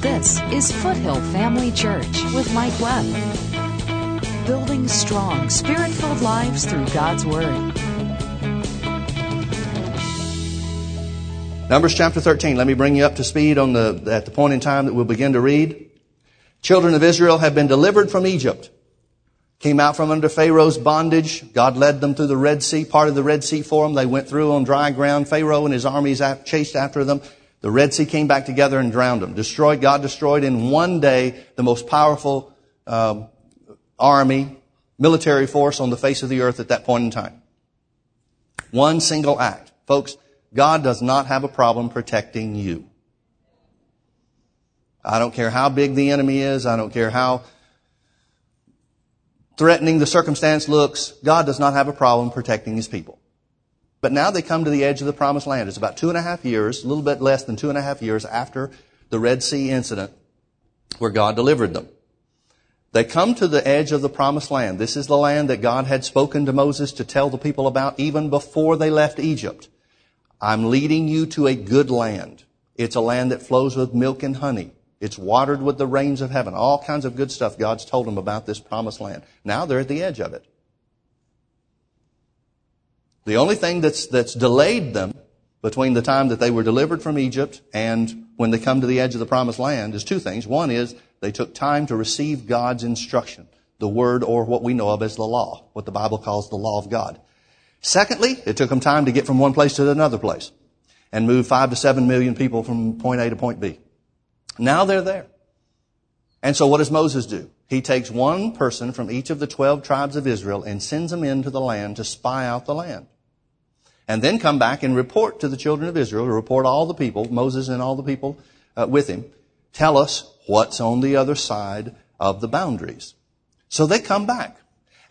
This is Foothill Family Church with Mike Webb. Building strong, spirit filled lives through God's Word. Numbers chapter 13. Let me bring you up to speed on the, at the point in time that we'll begin to read. Children of Israel have been delivered from Egypt. Came out from under Pharaoh's bondage. God led them through the Red Sea, part of the Red Sea for them. They went through on dry ground. Pharaoh and his armies chased after them. The Red Sea came back together and drowned them. Destroyed, God destroyed in one day the most powerful um, army, military force on the face of the earth at that point in time. One single act. Folks, God does not have a problem protecting you. I don't care how big the enemy is. I don't care how threatening the circumstance looks. God does not have a problem protecting his people. But now they come to the edge of the promised land. It's about two and a half years, a little bit less than two and a half years after the Red Sea incident where God delivered them. They come to the edge of the promised land. This is the land that God had spoken to Moses to tell the people about even before they left Egypt. I'm leading you to a good land. It's a land that flows with milk and honey. It's watered with the rains of heaven. All kinds of good stuff God's told them about this promised land. Now they're at the edge of it. The only thing that's, that's delayed them between the time that they were delivered from Egypt and when they come to the edge of the promised land is two things. One is they took time to receive God's instruction, the word or what we know of as the law, what the Bible calls the law of God. Secondly, it took them time to get from one place to another place and move five to seven million people from point A to point B. Now they're there. And so what does Moses do? He takes one person from each of the 12 tribes of Israel and sends them into the land to spy out the land. And then come back and report to the children of Israel, report all the people, Moses and all the people uh, with him, tell us what's on the other side of the boundaries. So they come back.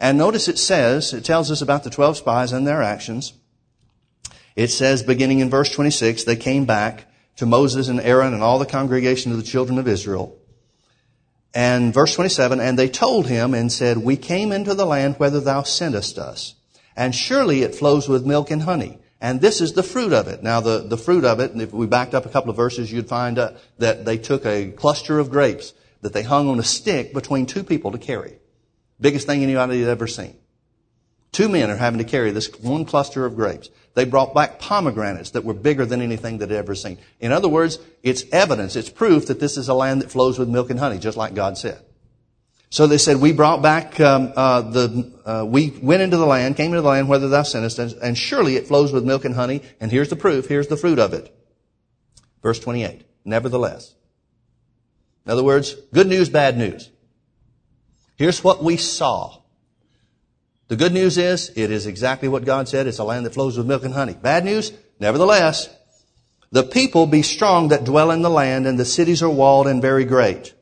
And notice it says, it tells us about the 12 spies and their actions. It says, beginning in verse 26, they came back to Moses and Aaron and all the congregation of the children of Israel. And verse 27, and they told him and said, We came into the land whether thou sentest us. And surely it flows with milk and honey. And this is the fruit of it. Now the, the fruit of it, and if we backed up a couple of verses, you'd find uh, that they took a cluster of grapes that they hung on a stick between two people to carry. Biggest thing anybody had ever seen. Two men are having to carry this one cluster of grapes. They brought back pomegranates that were bigger than anything they'd ever seen. In other words, it's evidence, it's proof that this is a land that flows with milk and honey, just like God said. So they said, we brought back um, uh, the, uh, we went into the land, came into the land, whether thou sentest, and, and surely it flows with milk and honey. And here's the proof, here's the fruit of it. Verse 28. Nevertheless. In other words, good news, bad news. Here's what we saw. The good news is, it is exactly what God said. It's a land that flows with milk and honey. Bad news, nevertheless, the people be strong that dwell in the land, and the cities are walled and very great.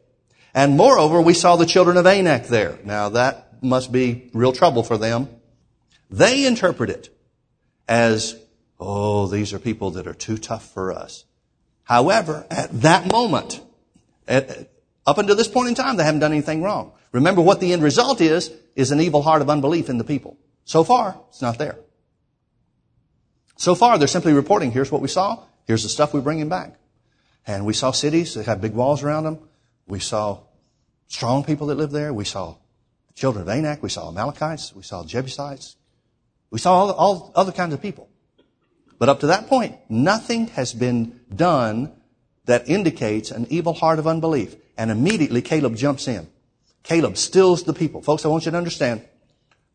And moreover, we saw the children of Anak there. Now that must be real trouble for them. They interpret it as, oh, these are people that are too tough for us. However, at that moment, at, up until this point in time, they haven't done anything wrong. Remember what the end result is, is an evil heart of unbelief in the people. So far, it's not there. So far, they're simply reporting, here's what we saw, here's the stuff we're bringing back. And we saw cities that had big walls around them. We saw strong people that lived there. We saw the children of Anak. We saw Amalekites. We saw Jebusites. We saw all, all other kinds of people. But up to that point, nothing has been done that indicates an evil heart of unbelief. And immediately Caleb jumps in. Caleb stills the people. Folks, I want you to understand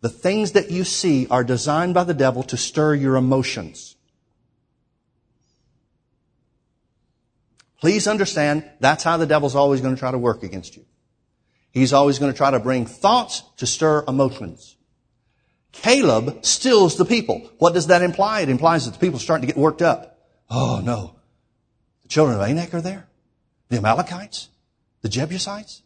the things that you see are designed by the devil to stir your emotions. Please understand that's how the devil's always going to try to work against you. He's always going to try to bring thoughts to stir emotions. Caleb stills the people. What does that imply? It implies that the people are starting to get worked up. Oh no. The children of Anak are there. The Amalekites. The Jebusites.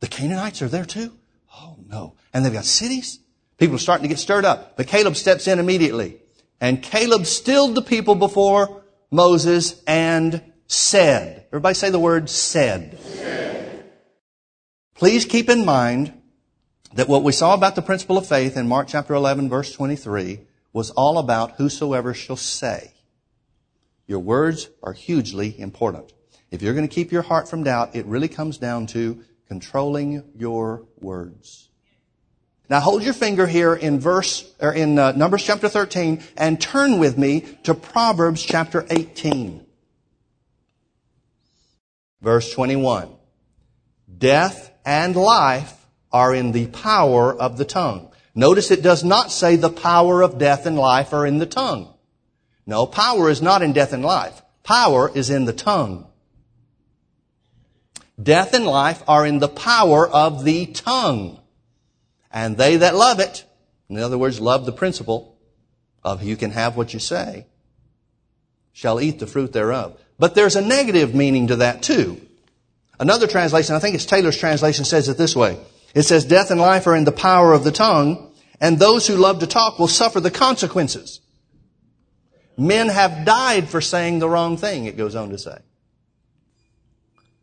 The Canaanites are there too? Oh no. And they've got cities. People are starting to get stirred up. But Caleb steps in immediately. And Caleb stilled the people before Moses and said. Everybody say the word said. said. Please keep in mind that what we saw about the principle of faith in Mark chapter 11 verse 23 was all about whosoever shall say. Your words are hugely important. if you're going to keep your heart from doubt, it really comes down to controlling your words. Now hold your finger here in verse, or in uh, Numbers chapter 13 and turn with me to Proverbs chapter 18. Verse 21. Death and life are in the power of the tongue. Notice it does not say the power of death and life are in the tongue. No, power is not in death and life. Power is in the tongue. Death and life are in the power of the tongue. And they that love it, in other words, love the principle of you can have what you say, shall eat the fruit thereof. But there's a negative meaning to that too. Another translation, I think it's Taylor's translation, says it this way. It says, death and life are in the power of the tongue, and those who love to talk will suffer the consequences. Men have died for saying the wrong thing, it goes on to say.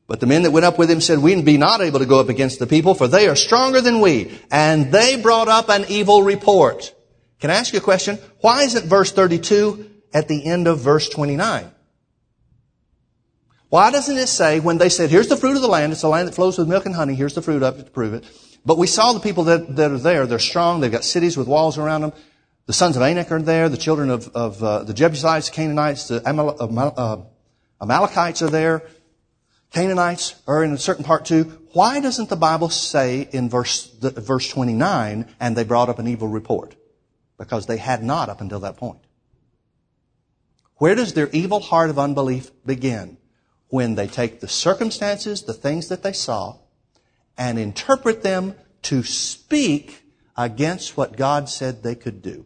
But the men that went up with him said, We be not able to go up against the people, for they are stronger than we. And they brought up an evil report. Can I ask you a question? Why isn't verse 32 at the end of verse 29? Why doesn't it say, when they said, here's the fruit of the land, it's a land that flows with milk and honey, here's the fruit of it to prove it. But we saw the people that, that are there, they're strong, they've got cities with walls around them. The sons of Anak are there, the children of, of uh, the Jebusites, Canaanites, the Amal- uh, Amalekites are there. Canaanites are in a certain part too. Why doesn't the Bible say in verse, the, verse 29, and they brought up an evil report? Because they had not up until that point. Where does their evil heart of unbelief begin? When they take the circumstances, the things that they saw, and interpret them to speak against what God said they could do.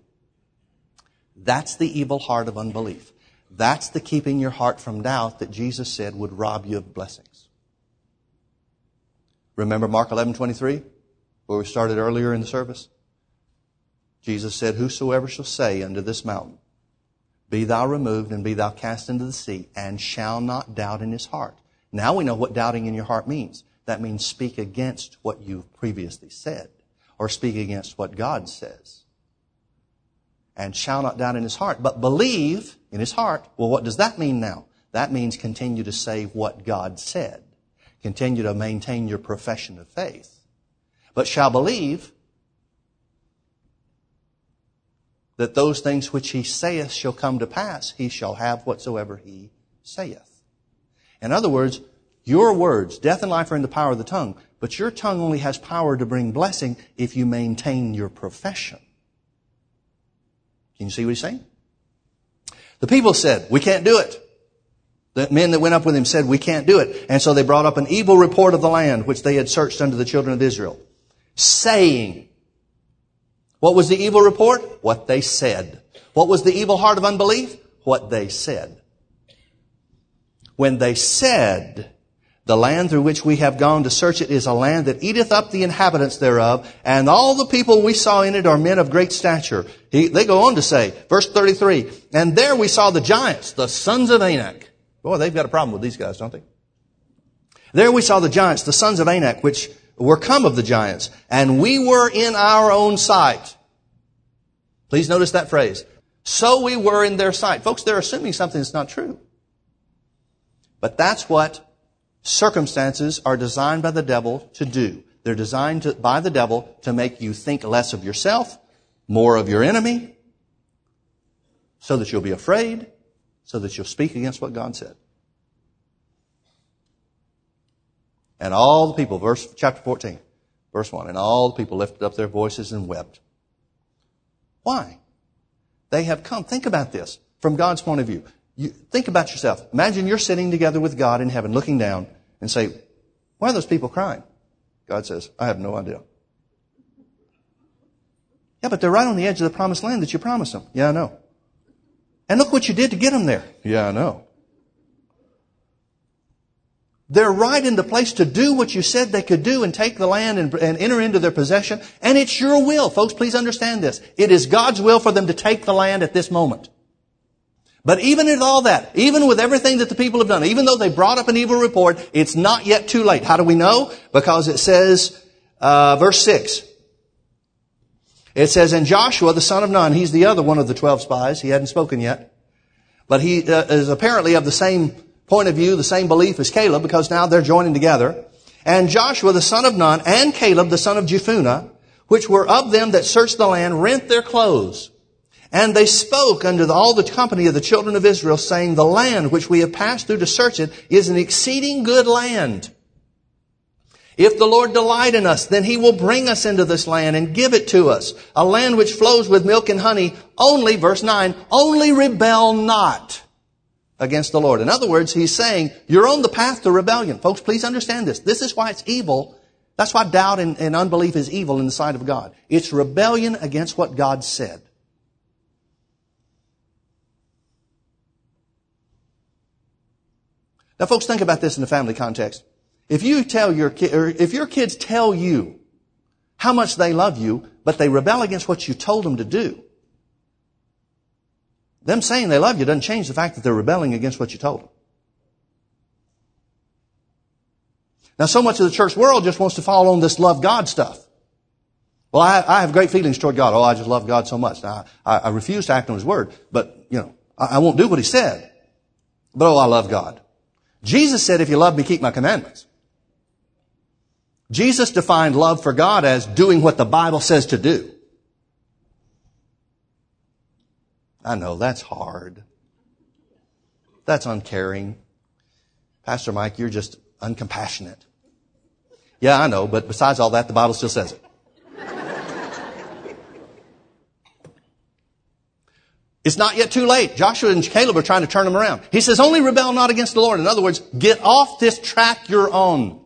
That's the evil heart of unbelief. That's the keeping your heart from doubt that Jesus said would rob you of blessings. Remember Mark 11:23 where we started earlier in the service? Jesus said, "Whosoever shall say unto this mountain, be thou removed and be thou cast into the sea, and shall not doubt in his heart." Now we know what doubting in your heart means. That means speak against what you've previously said or speak against what God says and shall not doubt in his heart, but believe in his heart. Well, what does that mean now? That means continue to say what God said. Continue to maintain your profession of faith. But shall believe that those things which he saith shall come to pass, he shall have whatsoever he saith. In other words, your words, death and life are in the power of the tongue, but your tongue only has power to bring blessing if you maintain your profession. Can you see what he's saying? The people said, we can't do it. The men that went up with him said, we can't do it. And so they brought up an evil report of the land which they had searched unto the children of Israel, saying, what was the evil report? What they said. What was the evil heart of unbelief? What they said. When they said, the land through which we have gone to search it is a land that eateth up the inhabitants thereof, and all the people we saw in it are men of great stature. He, they go on to say, verse 33, and there we saw the giants, the sons of Anak. Boy, they've got a problem with these guys, don't they? There we saw the giants, the sons of Anak, which were come of the giants, and we were in our own sight. Please notice that phrase. So we were in their sight. Folks, they're assuming something that's not true. But that's what circumstances are designed by the devil to do. They're designed to, by the devil to make you think less of yourself, more of your enemy, so that you'll be afraid, so that you'll speak against what God said. And all the people, verse, chapter 14, verse 1, and all the people lifted up their voices and wept. Why? They have come. Think about this from God's point of view. You, think about yourself. Imagine you're sitting together with God in heaven looking down and say, why are those people crying? God says, I have no idea. Yeah, but they're right on the edge of the promised land that you promised them. Yeah, I know. And look what you did to get them there. Yeah, I know. They're right in the place to do what you said they could do and take the land and, and, enter into their possession. And it's your will. Folks, please understand this. It is God's will for them to take the land at this moment. But even in all that, even with everything that the people have done, even though they brought up an evil report, it's not yet too late. How do we know? Because it says, uh, verse 6. It says, and Joshua, the son of Nun, he's the other one of the 12 spies. He hadn't spoken yet. But he uh, is apparently of the same point of view, the same belief as Caleb because now they're joining together. And Joshua the son of Nun and Caleb the son of Jephunneh, which were of them that searched the land, rent their clothes. And they spoke unto all the company of the children of Israel, saying, The land which we have passed through to search it is an exceeding good land. If the Lord delight in us, then he will bring us into this land and give it to us. A land which flows with milk and honey. Only, verse 9, only rebel not against the Lord. In other words, he's saying, you're on the path to rebellion. Folks, please understand this. This is why it's evil. That's why doubt and, and unbelief is evil in the sight of God. It's rebellion against what God said. Now folks, think about this in the family context. If you tell your kid, or if your kids tell you how much they love you, but they rebel against what you told them to do, them saying they love you doesn't change the fact that they're rebelling against what you told them. Now, so much of the church world just wants to fall on this love God stuff. Well, I, I have great feelings toward God. Oh, I just love God so much. Now, I, I refuse to act on His word, but, you know, I, I won't do what He said. But, oh, I love God. Jesus said, if you love me, keep my commandments. Jesus defined love for God as doing what the Bible says to do. I know that's hard. That's uncaring. Pastor Mike, you're just uncompassionate. Yeah, I know, but besides all that, the Bible still says it. It's not yet too late. Joshua and Caleb are trying to turn them around. He says, only rebel not against the Lord. In other words, get off this track you're on.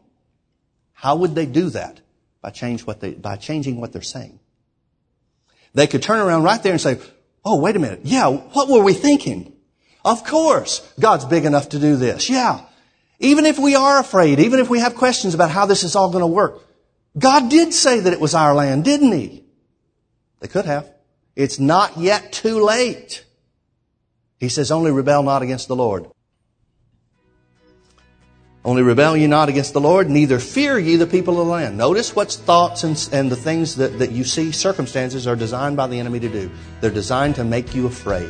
How would they do that? By, change what they, by changing what they're saying. They could turn around right there and say, oh, wait a minute. Yeah, what were we thinking? Of course, God's big enough to do this. Yeah. Even if we are afraid, even if we have questions about how this is all going to work, God did say that it was our land, didn't He? They could have. It's not yet too late. He says, only rebel not against the Lord. Only rebel ye not against the Lord, neither fear ye the people of the land. Notice what thoughts and, and the things that, that you see, circumstances are designed by the enemy to do. They're designed to make you afraid.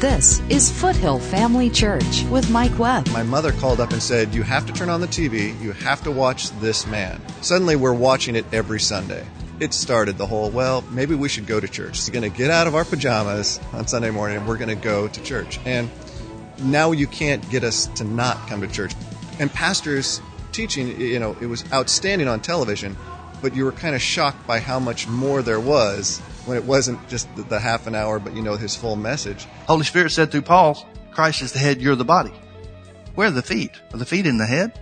This is Foothill Family Church with Mike Webb. My mother called up and said, You have to turn on the TV, you have to watch this man. Suddenly, we're watching it every Sunday. It started the whole, well, maybe we should go to church. We're going to get out of our pajamas on Sunday morning and we're going to go to church. And now you can't get us to not come to church. And pastors teaching, you know, it was outstanding on television, but you were kind of shocked by how much more there was when it wasn't just the, the half an hour, but you know, his full message. Holy Spirit said through Paul, Christ is the head, you're the body. Where are the feet? Are the feet in the head?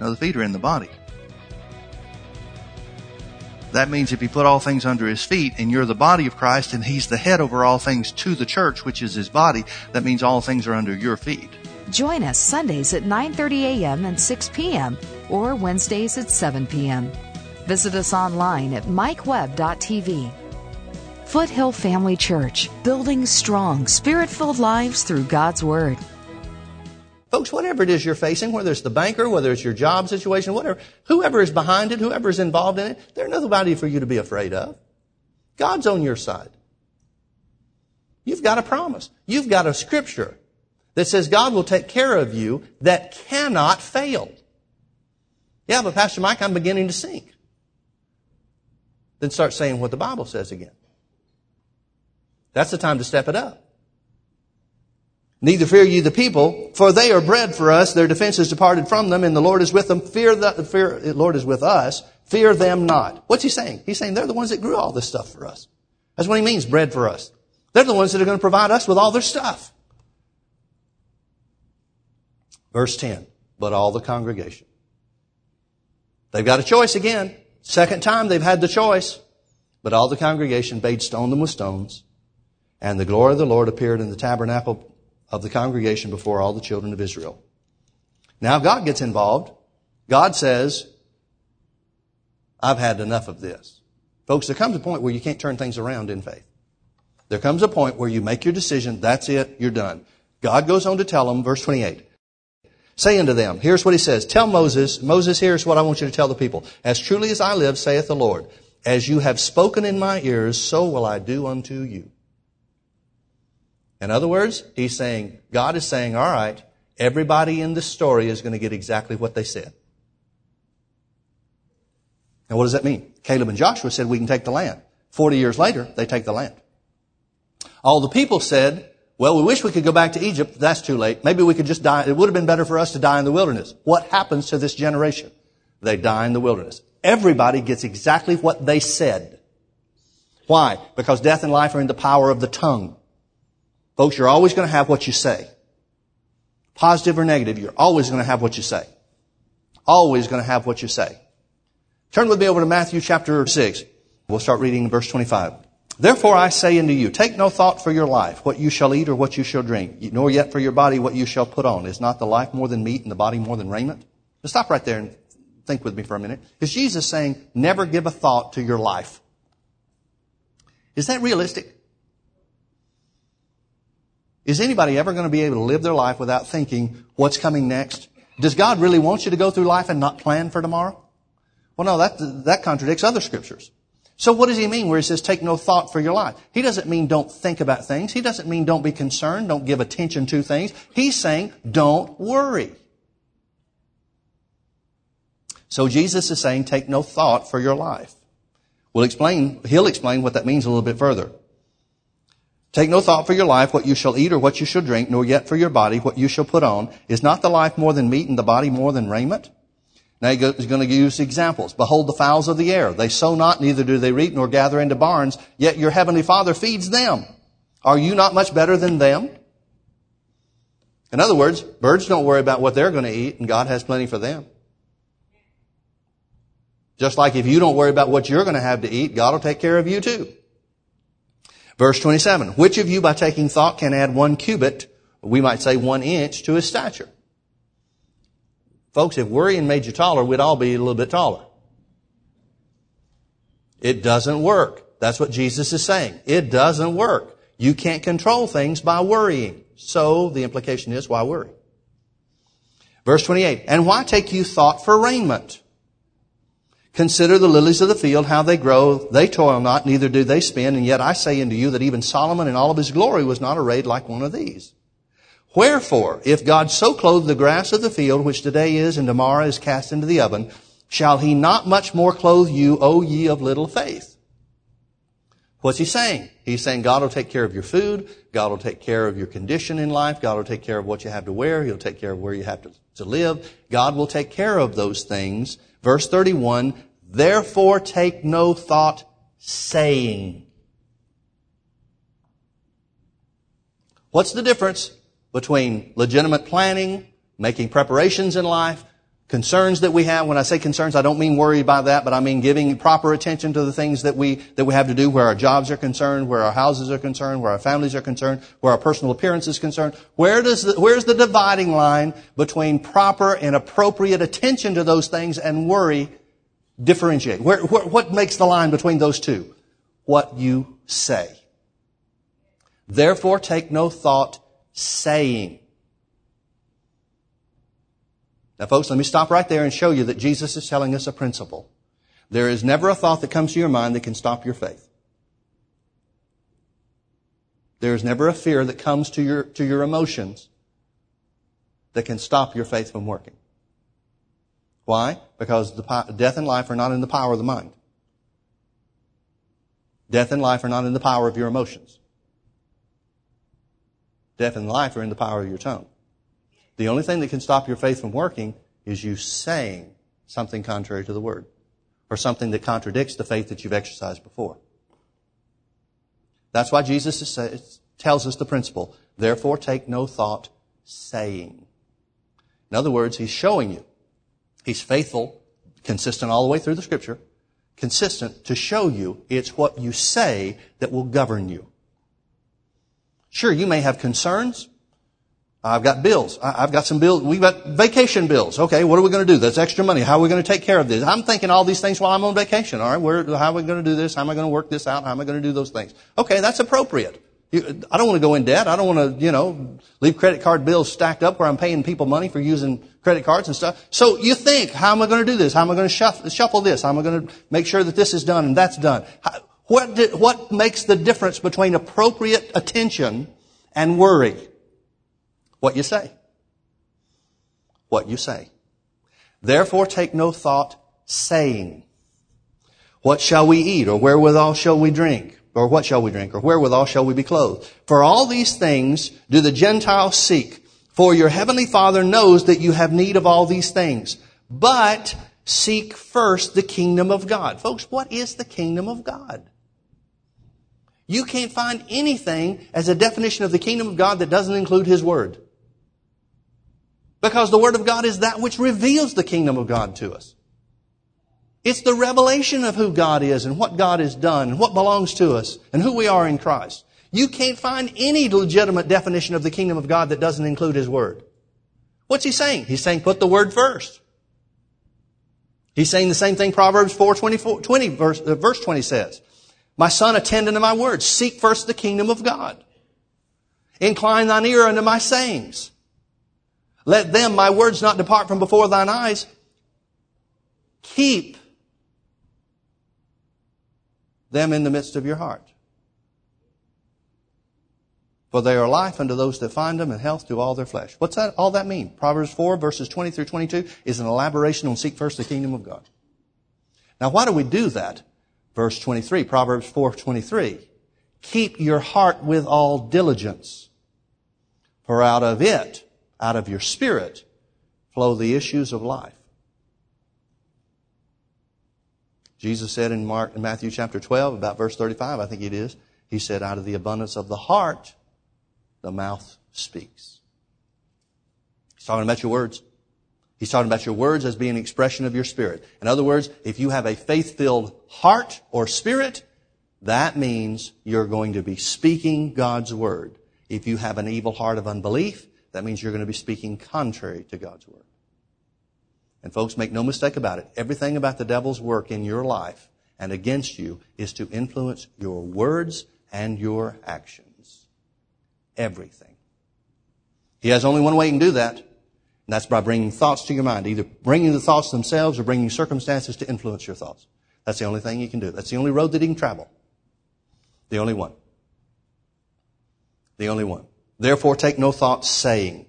No, the feet are in the body. That means if he put all things under his feet and you're the body of Christ and he's the head over all things to the church, which is his body, that means all things are under your feet. Join us Sundays at 9:30 a.m. and 6 p.m. or Wednesdays at 7 p.m. Visit us online at mikewebb.tv. Foothill Family Church, building strong, spirit-filled lives through God's word. Folks, whatever it is you're facing, whether it's the banker, whether it's your job situation, whatever, whoever is behind it, whoever is involved in it, there's nobody for you to be afraid of. God's on your side. You've got a promise. You've got a scripture that says God will take care of you that cannot fail. Yeah, but Pastor Mike, I'm beginning to sink. Then start saying what the Bible says again. That's the time to step it up. Neither fear ye the people, for they are bread for us. Their defense is departed from them, and the Lord is with them. Fear the fear, the Lord is with us. Fear them not. What's he saying? He's saying they're the ones that grew all this stuff for us. That's what he means, bread for us. They're the ones that are going to provide us with all their stuff. Verse 10. But all the congregation. They've got a choice again. Second time they've had the choice. But all the congregation bade stone them with stones. And the glory of the Lord appeared in the tabernacle of the congregation before all the children of Israel. Now God gets involved. God says, I've had enough of this. Folks, there comes a point where you can't turn things around in faith. There comes a point where you make your decision, that's it, you're done. God goes on to tell them, verse 28, Say unto them, here's what he says, tell Moses, Moses, here's what I want you to tell the people. As truly as I live, saith the Lord, as you have spoken in my ears, so will I do unto you. In other words, he's saying, God is saying, all right, everybody in this story is going to get exactly what they said. Now what does that mean? Caleb and Joshua said we can take the land. Forty years later, they take the land. All the people said, well, we wish we could go back to Egypt. That's too late. Maybe we could just die. It would have been better for us to die in the wilderness. What happens to this generation? They die in the wilderness. Everybody gets exactly what they said. Why? Because death and life are in the power of the tongue. Folks, you're always going to have what you say. Positive or negative, you're always going to have what you say. Always going to have what you say. Turn with me over to Matthew chapter 6. We'll start reading in verse 25. Therefore I say unto you, take no thought for your life, what you shall eat or what you shall drink, nor yet for your body what you shall put on. Is not the life more than meat and the body more than raiment? Stop right there and think with me for a minute. Is Jesus saying, never give a thought to your life? Is that realistic? Is anybody ever going to be able to live their life without thinking what's coming next? Does God really want you to go through life and not plan for tomorrow? Well, no, that, that contradicts other scriptures. So what does he mean where he says take no thought for your life? He doesn't mean don't think about things. He doesn't mean don't be concerned, don't give attention to things. He's saying don't worry. So Jesus is saying take no thought for your life. We'll explain, he'll explain what that means a little bit further. Take no thought for your life, what you shall eat or what you shall drink, nor yet for your body, what you shall put on. Is not the life more than meat and the body more than raiment? Now he's going to use examples. Behold the fowls of the air. They sow not, neither do they reap, nor gather into barns, yet your heavenly Father feeds them. Are you not much better than them? In other words, birds don't worry about what they're going to eat, and God has plenty for them. Just like if you don't worry about what you're going to have to eat, God will take care of you too. Verse 27. Which of you by taking thought can add one cubit, we might say one inch, to his stature? Folks, if worrying made you taller, we'd all be a little bit taller. It doesn't work. That's what Jesus is saying. It doesn't work. You can't control things by worrying. So the implication is, why worry? Verse 28. And why take you thought for raiment? Consider the lilies of the field, how they grow. They toil not, neither do they spin. And yet I say unto you that even Solomon in all of his glory was not arrayed like one of these. Wherefore, if God so clothe the grass of the field, which today is and tomorrow is cast into the oven, shall he not much more clothe you, O ye of little faith? What's he saying? He's saying God will take care of your food. God will take care of your condition in life. God will take care of what you have to wear. He'll take care of where you have to, to live. God will take care of those things. Verse 31, Therefore take no thought saying. What's the difference between legitimate planning, making preparations in life, concerns that we have. When I say concerns, I don't mean worried by that, but I mean giving proper attention to the things that we, that we have to do where our jobs are concerned, where our houses are concerned, where our families are concerned, where our personal appearance is concerned. Where does the, where's the dividing line between proper and appropriate attention to those things and worry differentiate? Where, what makes the line between those two? What you say. Therefore, take no thought saying. Now, folks, let me stop right there and show you that Jesus is telling us a principle. There is never a thought that comes to your mind that can stop your faith. There is never a fear that comes to your, to your emotions that can stop your faith from working. Why? Because the, death and life are not in the power of the mind. Death and life are not in the power of your emotions. Death and life are in the power of your tongue. The only thing that can stop your faith from working is you saying something contrary to the word or something that contradicts the faith that you've exercised before. That's why Jesus tells us the principle. Therefore, take no thought saying. In other words, he's showing you He's faithful, consistent all the way through the scripture, consistent to show you it's what you say that will govern you. Sure, you may have concerns. I've got bills. I've got some bills. We've got vacation bills. Okay, what are we going to do? That's extra money. How are we going to take care of this? I'm thinking all these things while I'm on vacation. All right, where, how are we going to do this? How am I going to work this out? How am I going to do those things? Okay, that's appropriate. I don't want to go in debt. I don't want to, you know, leave credit card bills stacked up where I'm paying people money for using credit cards and stuff. So you think, how am I going to do this? How am I going to shuffle, this? How am I going to make sure that this is done and that's done? What, did, what makes the difference between appropriate attention and worry. What you say. What you say. Therefore take no thought saying, what shall we eat? Or wherewithal shall we drink? Or what shall we drink? Or wherewithal shall we be clothed? For all these things do the Gentiles seek. For your heavenly Father knows that you have need of all these things. But seek first the kingdom of God. Folks, what is the kingdom of God? You can't find anything as a definition of the kingdom of God that doesn't include His Word. Because the Word of God is that which reveals the kingdom of God to us. It's the revelation of who God is and what God has done and what belongs to us and who we are in Christ. You can't find any legitimate definition of the kingdom of God that doesn't include His Word. What's He saying? He's saying put the Word first. He's saying the same thing Proverbs 4, 24, 20, verse, uh, verse 20 says. My son, attend unto my words. Seek first the kingdom of God. Incline thine ear unto my sayings. Let them, my words, not depart from before thine eyes. Keep them in the midst of your heart. For they are life unto those that find them and health to all their flesh. What's that, all that mean? Proverbs 4 verses 20 through 22 is an elaboration on seek first the kingdom of God. Now why do we do that? Verse 23, Proverbs 4, 23. Keep your heart with all diligence, for out of it, out of your spirit, flow the issues of life. Jesus said in Mark, in Matthew chapter 12, about verse 35, I think it is, he said, out of the abundance of the heart, the mouth speaks. He's talking about your words. He's talking about your words as being an expression of your spirit. In other words, if you have a faith-filled heart or spirit, that means you're going to be speaking God's word. If you have an evil heart of unbelief, that means you're going to be speaking contrary to God's word. And folks, make no mistake about it. Everything about the devil's work in your life and against you is to influence your words and your actions. Everything. He has only one way he can do that, and that's by bringing thoughts to your mind. Either bringing the thoughts themselves or bringing circumstances to influence your thoughts. That's the only thing he can do. That's the only road that he can travel. The only one. The only one. Therefore take no thought saying.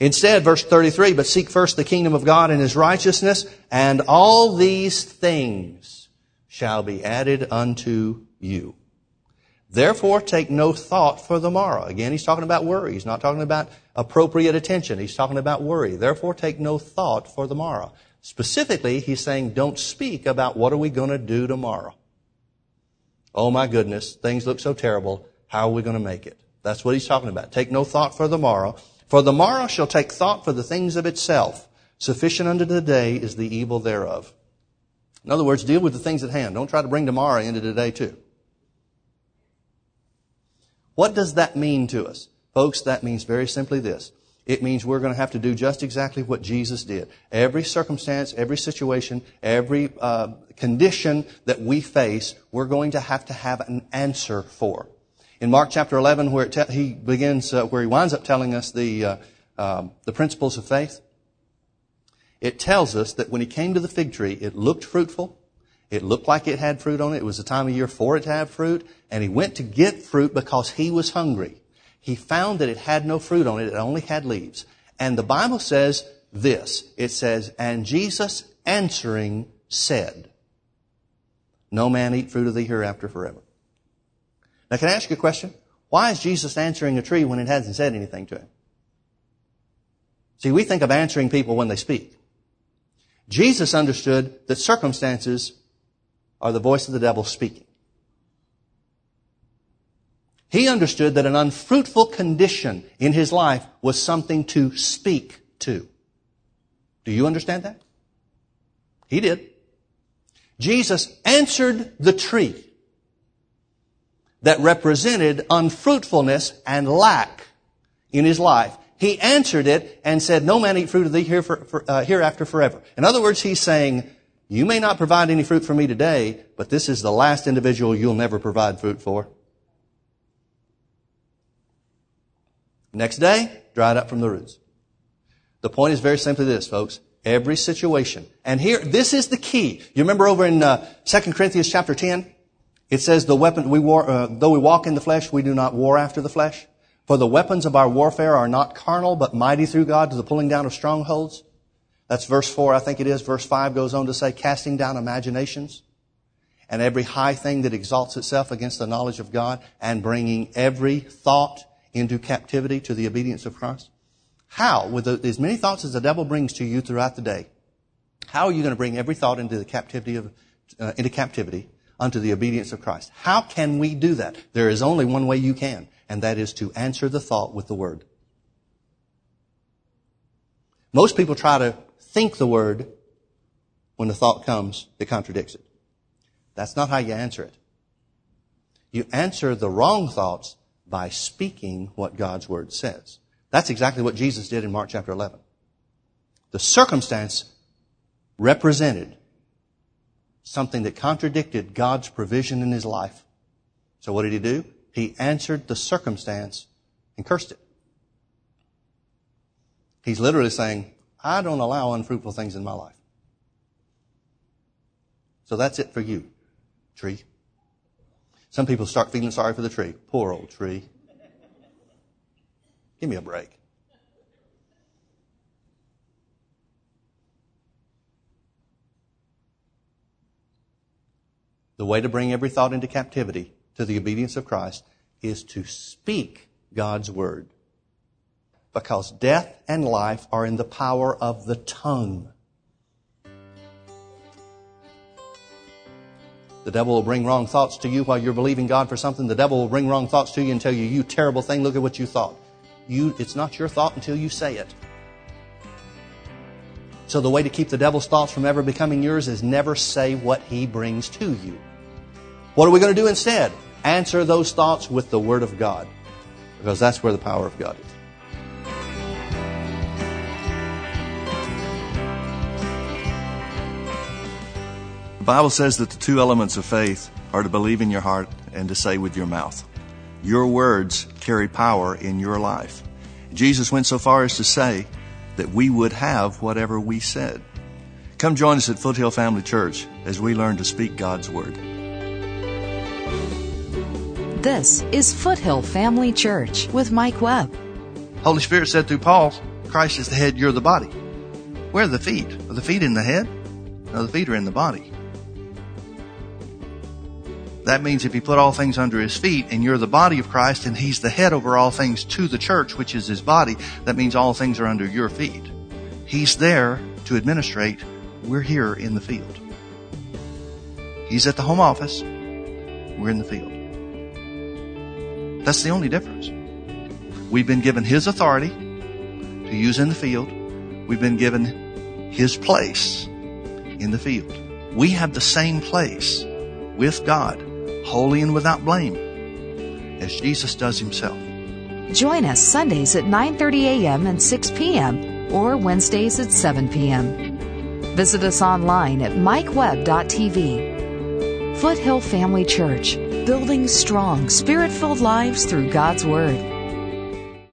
Instead, verse 33, but seek first the kingdom of God and his righteousness, and all these things shall be added unto you. Therefore, take no thought for the morrow. Again, he's talking about worry. He's not talking about appropriate attention. He's talking about worry. Therefore, take no thought for the morrow. Specifically, he's saying, don't speak about what are we going to do tomorrow. Oh my goodness, things look so terrible. How are we going to make it? That's what he's talking about. Take no thought for the morrow. For the morrow shall take thought for the things of itself. Sufficient unto the day is the evil thereof. In other words, deal with the things at hand. Don't try to bring tomorrow into today too. What does that mean to us? Folks, that means very simply this. It means we're going to have to do just exactly what Jesus did. Every circumstance, every situation, every uh, condition that we face, we're going to have to have an answer for in Mark chapter 11, where te- he begins, uh, where he winds up telling us the, uh, um, the principles of faith, it tells us that when he came to the fig tree, it looked fruitful. It looked like it had fruit on it. It was the time of year for it to have fruit. And he went to get fruit because he was hungry. He found that it had no fruit on it. It only had leaves. And the Bible says this. It says, and Jesus answering said, no man eat fruit of thee hereafter forever. Now, can I ask you a question? Why is Jesus answering a tree when it hasn't said anything to him? See, we think of answering people when they speak. Jesus understood that circumstances are the voice of the devil speaking. He understood that an unfruitful condition in his life was something to speak to. Do you understand that? He did. Jesus answered the tree that represented unfruitfulness and lack in his life. He answered it and said, no man eat fruit of thee here for, for, uh, hereafter forever. In other words, he's saying, you may not provide any fruit for me today, but this is the last individual you'll never provide fruit for. Next day, dried up from the roots. The point is very simply this, folks. Every situation. And here, this is the key. You remember over in uh, 2 Corinthians chapter 10? It says, the weapon, we war, uh, though we walk in the flesh, we do not war after the flesh. For the weapons of our warfare are not carnal, but mighty through God to the pulling down of strongholds. That's verse 4, I think it is. Verse 5 goes on to say, casting down imaginations and every high thing that exalts itself against the knowledge of God and bringing every thought into captivity to the obedience of Christ. How, with the, as many thoughts as the devil brings to you throughout the day, how are you going to bring every thought into the captivity of, uh, into captivity unto the obedience of Christ? How can we do that? There is only one way you can and that is to answer the thought with the word. Most people try to think the word when the thought comes that contradicts it. That's not how you answer it. You answer the wrong thoughts by speaking what God's word says. That's exactly what Jesus did in Mark chapter 11. The circumstance represented something that contradicted God's provision in his life. So what did he do? He answered the circumstance and cursed it. He's literally saying, I don't allow unfruitful things in my life. So that's it for you, tree. Some people start feeling sorry for the tree. Poor old tree. Give me a break. The way to bring every thought into captivity to the obedience of Christ is to speak God's word. Because death and life are in the power of the tongue. The devil will bring wrong thoughts to you while you're believing God for something. The devil will bring wrong thoughts to you and tell you, you terrible thing, look at what you thought. You, it's not your thought until you say it. So the way to keep the devil's thoughts from ever becoming yours is never say what he brings to you. What are we going to do instead? Answer those thoughts with the Word of God. Because that's where the power of God is. The Bible says that the two elements of faith are to believe in your heart and to say with your mouth. Your words carry power in your life. Jesus went so far as to say that we would have whatever we said. Come join us at Foothill Family Church as we learn to speak God's Word. This is Foothill Family Church with Mike Webb. Holy Spirit said through Paul, Christ is the head, you're the body. Where are the feet? Are the feet in the head? No, the feet are in the body. That means if he put all things under his feet and you're the body of Christ and he's the head over all things to the church, which is his body, that means all things are under your feet. He's there to administrate. We're here in the field. He's at the home office. We're in the field. That's the only difference. We've been given his authority to use in the field. We've been given his place in the field. We have the same place with God holy and without blame, as Jesus does himself. Join us Sundays at 9:30 a.m. and 6 p.m. or Wednesdays at 7 p.m. Visit us online at mikewebb.tv. Foothill Family Church, building strong, spirit-filled lives through God's Word.